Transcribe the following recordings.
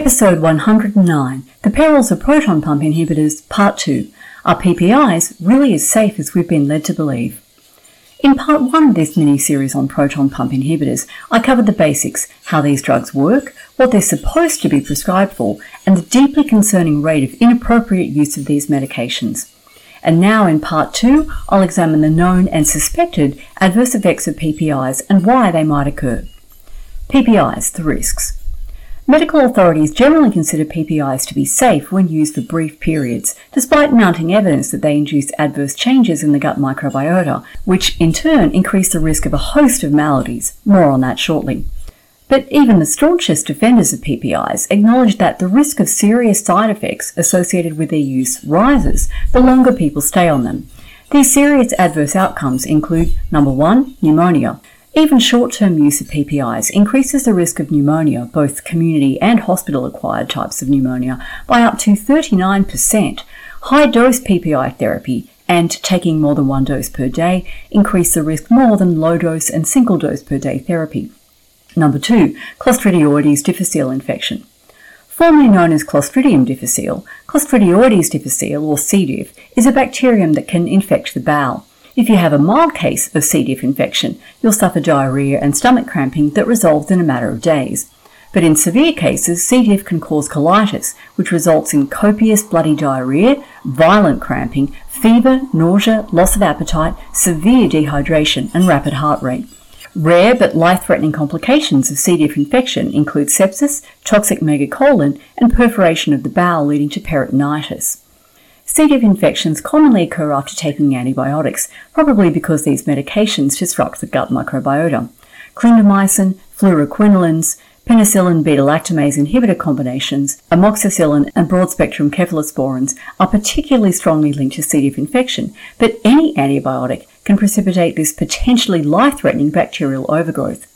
Episode 109 The Perils of Proton Pump Inhibitors, Part 2 Are PPIs really as safe as we've been led to believe? In part 1 of this mini series on proton pump inhibitors, I covered the basics how these drugs work, what they're supposed to be prescribed for, and the deeply concerning rate of inappropriate use of these medications. And now in part 2, I'll examine the known and suspected adverse effects of PPIs and why they might occur. PPIs, the risks. Medical authorities generally consider PPIs to be safe when used for brief periods, despite mounting evidence that they induce adverse changes in the gut microbiota, which in turn increase the risk of a host of maladies. More on that shortly. But even the staunchest defenders of PPIs acknowledge that the risk of serious side effects associated with their use rises the longer people stay on them. These serious adverse outcomes include number one, pneumonia. Even short-term use of PPIs increases the risk of pneumonia, both community and hospital-acquired types of pneumonia, by up to 39%. High-dose PPI therapy and taking more than one dose per day increase the risk more than low-dose and single-dose per day therapy. Number two, Clostridioides difficile infection. Formerly known as Clostridium difficile, Clostridioides difficile, or C. diff, is a bacterium that can infect the bowel. If you have a mild case of C. diff infection, you'll suffer diarrhea and stomach cramping that resolves in a matter of days. But in severe cases, C. diff can cause colitis, which results in copious bloody diarrhea, violent cramping, fever, nausea, loss of appetite, severe dehydration, and rapid heart rate. Rare but life-threatening complications of C. diff infection include sepsis, toxic megacolon, and perforation of the bowel leading to peritonitis. C. diff infections commonly occur after taking antibiotics, probably because these medications disrupt the gut microbiota. Clindamycin, fluoroquinolones, penicillin beta-lactamase inhibitor combinations, amoxicillin, and broad-spectrum cephalosporins are particularly strongly linked to C. diff infection, but any antibiotic can precipitate this potentially life-threatening bacterial overgrowth.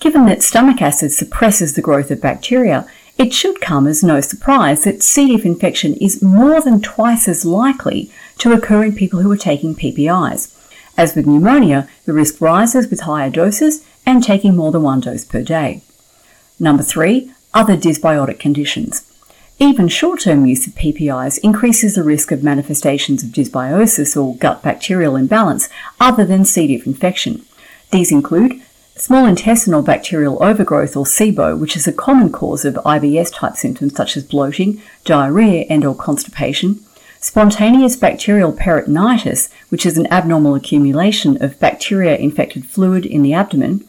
Given that stomach acid suppresses the growth of bacteria, it should come as no surprise that C. diff infection is more than twice as likely to occur in people who are taking PPIs. As with pneumonia, the risk rises with higher doses and taking more than one dose per day. Number three, other dysbiotic conditions. Even short-term use of PPIs increases the risk of manifestations of dysbiosis or gut bacterial imbalance other than C. diff infection. These include Small intestinal bacterial overgrowth or SIBO, which is a common cause of IBS type symptoms such as bloating, diarrhea and or constipation, spontaneous bacterial peritonitis, which is an abnormal accumulation of bacteria infected fluid in the abdomen,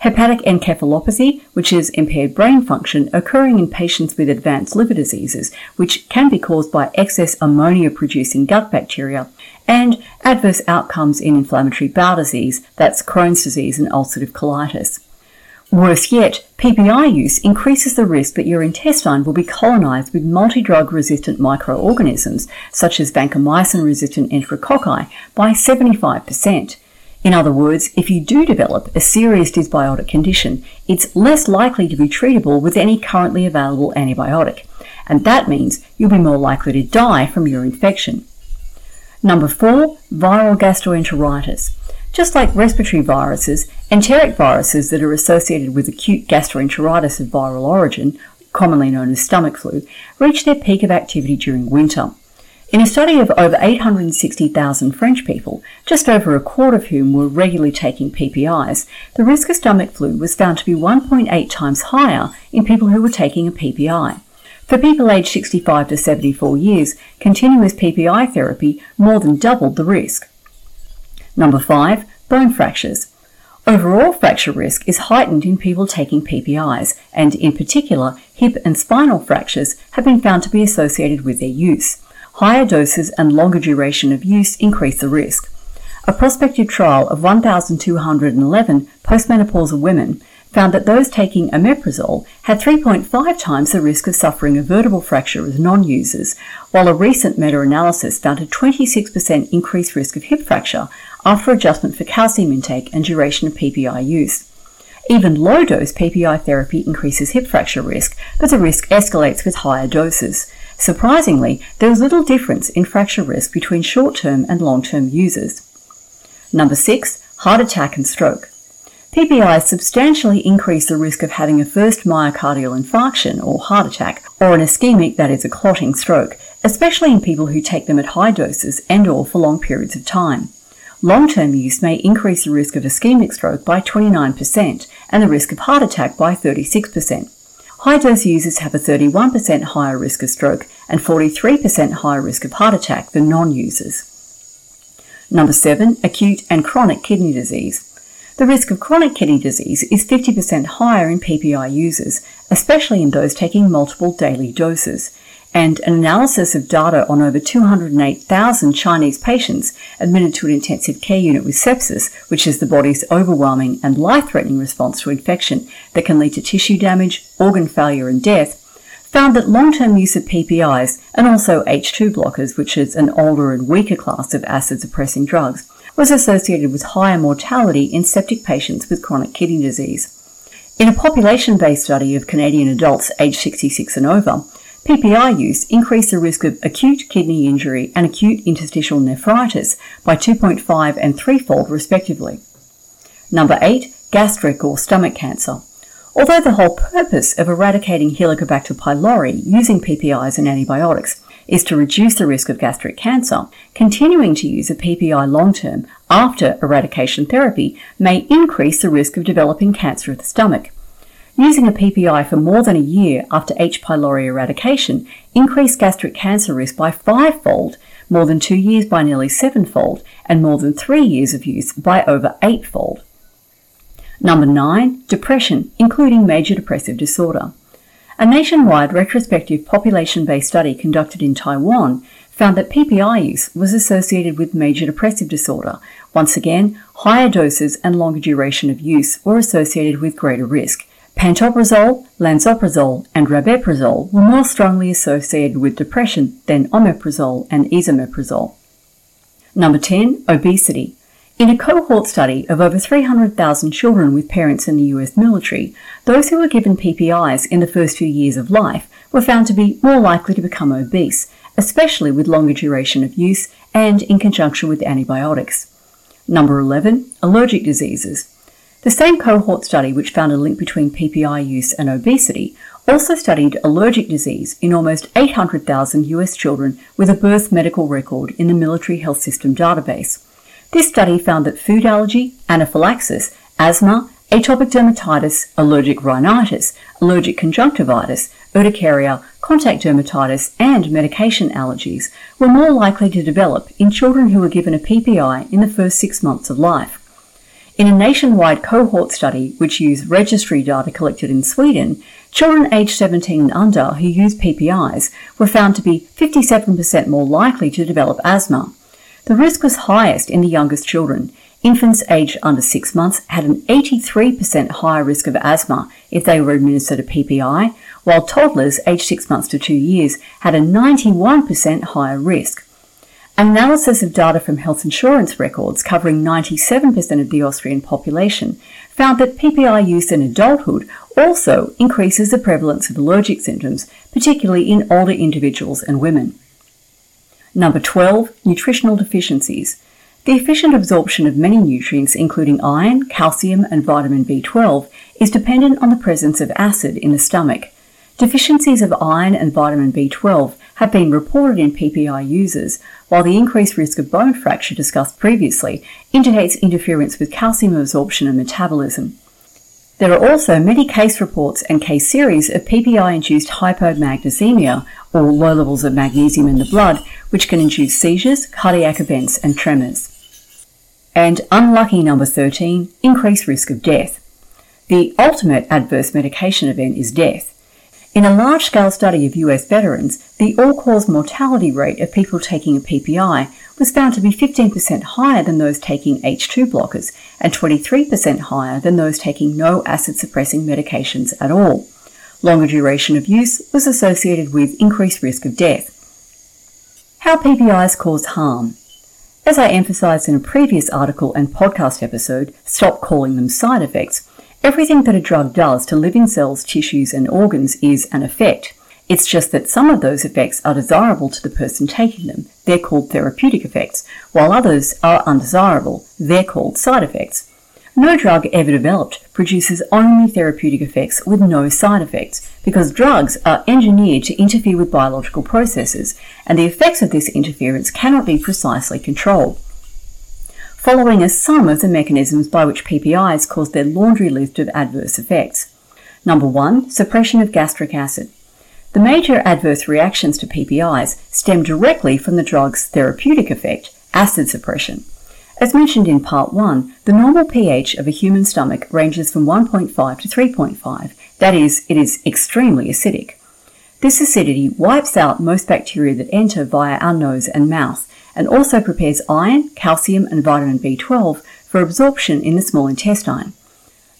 hepatic encephalopathy, which is impaired brain function occurring in patients with advanced liver diseases, which can be caused by excess ammonia producing gut bacteria, and adverse outcomes in inflammatory bowel disease, that's Crohn's disease and ulcerative colitis. Worse yet, PPI use increases the risk that your intestine will be colonized with multi-drug resistant microorganisms, such as vancomycin resistant enterococci, by 75%. In other words, if you do develop a serious dysbiotic condition, it's less likely to be treatable with any currently available antibiotic, and that means you'll be more likely to die from your infection. Number four, viral gastroenteritis. Just like respiratory viruses, enteric viruses that are associated with acute gastroenteritis of viral origin, commonly known as stomach flu, reach their peak of activity during winter. In a study of over 860,000 French people, just over a quarter of whom were regularly taking PPIs, the risk of stomach flu was found to be 1.8 times higher in people who were taking a PPI. For people aged 65 to 74 years, continuous PPI therapy more than doubled the risk. Number 5. Bone fractures. Overall fracture risk is heightened in people taking PPIs, and in particular, hip and spinal fractures have been found to be associated with their use. Higher doses and longer duration of use increase the risk. A prospective trial of 1,211 postmenopausal women found that those taking omeprazole had 3.5 times the risk of suffering a vertebral fracture as non-users, while a recent meta-analysis found a 26% increased risk of hip fracture after adjustment for calcium intake and duration of PPI use. Even low dose PPI therapy increases hip fracture risk, but the risk escalates with higher doses. Surprisingly, there was little difference in fracture risk between short term and long term users. Number six, heart attack and stroke. PPIs substantially increase the risk of having a first myocardial infarction or heart attack or an ischemic that is a clotting stroke, especially in people who take them at high doses and or for long periods of time. Long-term use may increase the risk of ischemic stroke by 29% and the risk of heart attack by 36%. High-dose users have a 31% higher risk of stroke and 43% higher risk of heart attack than non-users. Number 7. Acute and chronic kidney disease. The risk of chronic kidney disease is 50% higher in PPI users, especially in those taking multiple daily doses. And an analysis of data on over 208,000 Chinese patients admitted to an intensive care unit with sepsis, which is the body's overwhelming and life-threatening response to infection that can lead to tissue damage, organ failure and death, found that long-term use of PPIs and also H2 blockers, which is an older and weaker class of acid suppressing drugs, was associated with higher mortality in septic patients with chronic kidney disease. In a population-based study of Canadian adults aged 66 and over, PPI use increased the risk of acute kidney injury and acute interstitial nephritis by 2.5 and threefold respectively. Number 8. Gastric or stomach cancer. Although the whole purpose of eradicating Helicobacter pylori using PPIs and antibiotics is to reduce the risk of gastric cancer, continuing to use a PPI long term after eradication therapy may increase the risk of developing cancer of the stomach. Using a PPI for more than a year after H. pylori eradication increased gastric cancer risk by fivefold, more than two years by nearly sevenfold, and more than three years of use by over eightfold. Number 9. Depression, including major depressive disorder. A nationwide retrospective population based study conducted in Taiwan found that PPI use was associated with major depressive disorder. Once again, higher doses and longer duration of use were associated with greater risk. Pantoprazole, lansoprazole, and rabeprazole were more strongly associated with depression than omeprazole and esomeprazole. Number 10. Obesity. In a cohort study of over 300,000 children with parents in the US military, those who were given PPIs in the first few years of life were found to be more likely to become obese, especially with longer duration of use and in conjunction with antibiotics. Number 11. Allergic diseases. The same cohort study, which found a link between PPI use and obesity, also studied allergic disease in almost 800,000 US children with a birth medical record in the Military Health System database. This study found that food allergy, anaphylaxis, asthma, atopic dermatitis, allergic rhinitis, allergic conjunctivitis, urticaria, contact dermatitis, and medication allergies were more likely to develop in children who were given a PPI in the first six months of life. In a nationwide cohort study which used registry data collected in Sweden, children aged 17 and under who used PPIs were found to be 57% more likely to develop asthma. The risk was highest in the youngest children. Infants aged under six months had an 83% higher risk of asthma if they were administered a PPI, while toddlers aged six months to two years had a 91% higher risk. An analysis of data from health insurance records covering 97% of the Austrian population found that PPI use in adulthood also increases the prevalence of allergic symptoms, particularly in older individuals and women. Number 12, nutritional deficiencies. The efficient absorption of many nutrients, including iron, calcium, and vitamin B12, is dependent on the presence of acid in the stomach. Deficiencies of iron and vitamin B12 have been reported in PPI users, while the increased risk of bone fracture discussed previously indicates interference with calcium absorption and metabolism. There are also many case reports and case series of PPI induced hypomagnesemia, or low levels of magnesium in the blood, which can induce seizures, cardiac events, and tremors. And unlucky number 13, increased risk of death. The ultimate adverse medication event is death. In a large scale study of US veterans, the all cause mortality rate of people taking a PPI was found to be 15% higher than those taking H2 blockers and 23% higher than those taking no acid suppressing medications at all. Longer duration of use was associated with increased risk of death. How PPIs cause harm. As I emphasized in a previous article and podcast episode, Stop Calling Them Side Effects, everything that a drug does to living cells, tissues, and organs is an effect. It's just that some of those effects are desirable to the person taking them. They're called therapeutic effects, while others are undesirable. They're called side effects. No drug ever developed produces only therapeutic effects with no side effects because drugs are engineered to interfere with biological processes and the effects of this interference cannot be precisely controlled. Following are some of the mechanisms by which PPIs cause their laundry list of adverse effects. Number one, suppression of gastric acid. The major adverse reactions to PPIs stem directly from the drug's therapeutic effect, acid suppression. As mentioned in part 1, the normal pH of a human stomach ranges from 1.5 to 3.5, that is, it is extremely acidic. This acidity wipes out most bacteria that enter via our nose and mouth, and also prepares iron, calcium, and vitamin B12 for absorption in the small intestine.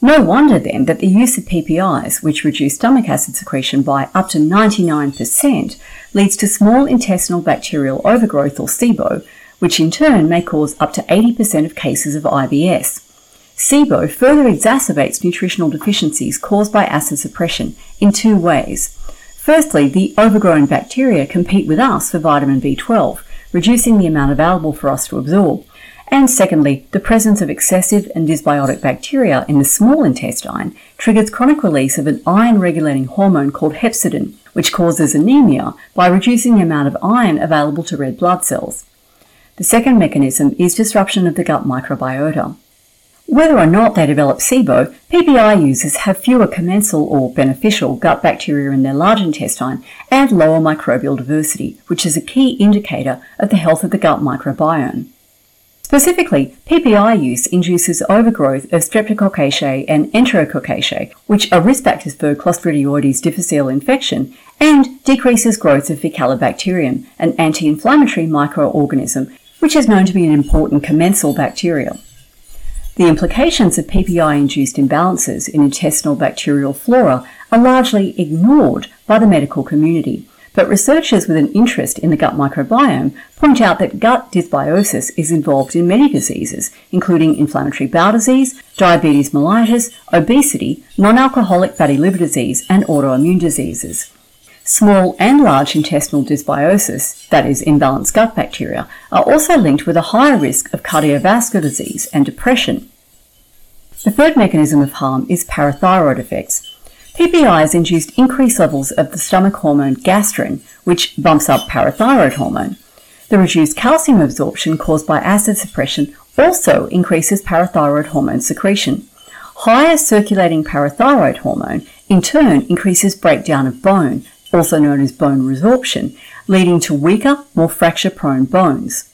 No wonder then that the use of PPIs, which reduce stomach acid secretion by up to 99%, leads to small intestinal bacterial overgrowth or SIBO, which in turn may cause up to 80% of cases of IBS. SIBO further exacerbates nutritional deficiencies caused by acid suppression in two ways. Firstly, the overgrown bacteria compete with us for vitamin B12, reducing the amount available for us to absorb. And secondly, the presence of excessive and dysbiotic bacteria in the small intestine triggers chronic release of an iron regulating hormone called hepcidin, which causes anemia by reducing the amount of iron available to red blood cells. The second mechanism is disruption of the gut microbiota. Whether or not they develop SIBO, PPI users have fewer commensal or beneficial gut bacteria in their large intestine and lower microbial diversity, which is a key indicator of the health of the gut microbiome. Specifically, PPI use induces overgrowth of Streptococcaceae and Enterococcaceae, which are risk factors for Clostridioides difficile infection, and decreases growth of Faecalibacterium, an anti-inflammatory microorganism, which is known to be an important commensal bacteria. The implications of PPI-induced imbalances in intestinal bacterial flora are largely ignored by the medical community, but researchers with an interest in the gut microbiome point out that gut dysbiosis is involved in many diseases, including inflammatory bowel disease, diabetes mellitus, obesity, non-alcoholic fatty liver disease, and autoimmune diseases. Small and large intestinal dysbiosis, that is, imbalanced gut bacteria, are also linked with a higher risk of cardiovascular disease and depression. The third mechanism of harm is parathyroid effects, PPIs induced increased levels of the stomach hormone gastrin, which bumps up parathyroid hormone. The reduced calcium absorption caused by acid suppression also increases parathyroid hormone secretion. Higher circulating parathyroid hormone in turn increases breakdown of bone, also known as bone resorption, leading to weaker, more fracture prone bones.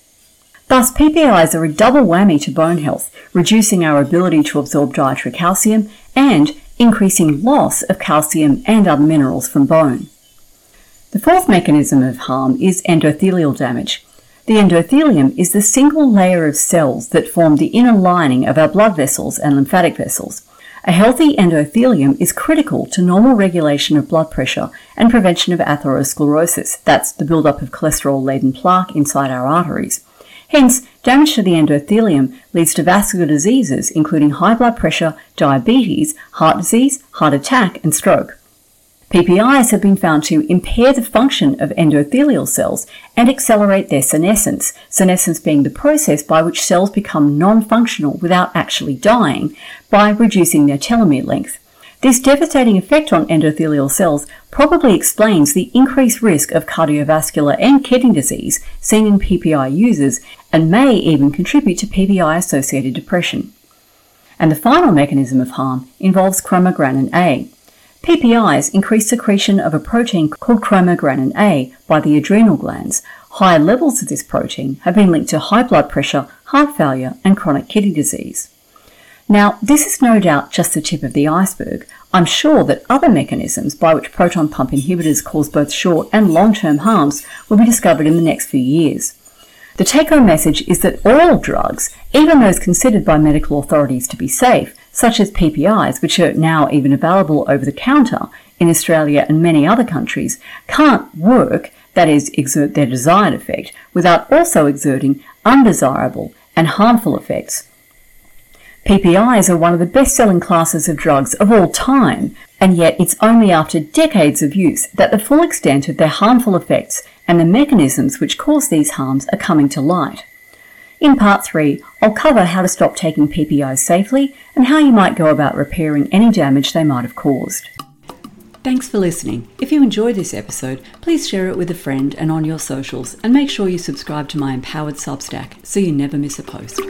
Thus, PPIs are a double whammy to bone health, reducing our ability to absorb dietary calcium and increasing loss of calcium and other minerals from bone. The fourth mechanism of harm is endothelial damage. The endothelium is the single layer of cells that form the inner lining of our blood vessels and lymphatic vessels. A healthy endothelium is critical to normal regulation of blood pressure and prevention of atherosclerosis, that's the buildup of cholesterol laden plaque inside our arteries. Hence, damage to the endothelium leads to vascular diseases including high blood pressure, diabetes, heart disease, heart attack, and stroke. PPIs have been found to impair the function of endothelial cells and accelerate their senescence, senescence being the process by which cells become non-functional without actually dying by reducing their telomere length. This devastating effect on endothelial cells probably explains the increased risk of cardiovascular and kidney disease seen in PPI users and may even contribute to PPI associated depression. And the final mechanism of harm involves chromogranin A. PPIs increase secretion of a protein called chromogranin A by the adrenal glands. High levels of this protein have been linked to high blood pressure, heart failure, and chronic kidney disease. Now, this is no doubt just the tip of the iceberg. I'm sure that other mechanisms by which proton pump inhibitors cause both short and long term harms will be discovered in the next few years. The take home message is that all drugs, even those considered by medical authorities to be safe, such as PPIs, which are now even available over the counter in Australia and many other countries, can't work, that is, exert their desired effect, without also exerting undesirable and harmful effects. PPIs are one of the best selling classes of drugs of all time, and yet it's only after decades of use that the full extent of their harmful effects and the mechanisms which cause these harms are coming to light. In part 3, I'll cover how to stop taking PPIs safely and how you might go about repairing any damage they might have caused. Thanks for listening. If you enjoyed this episode, please share it with a friend and on your socials, and make sure you subscribe to my Empowered Substack so you never miss a post.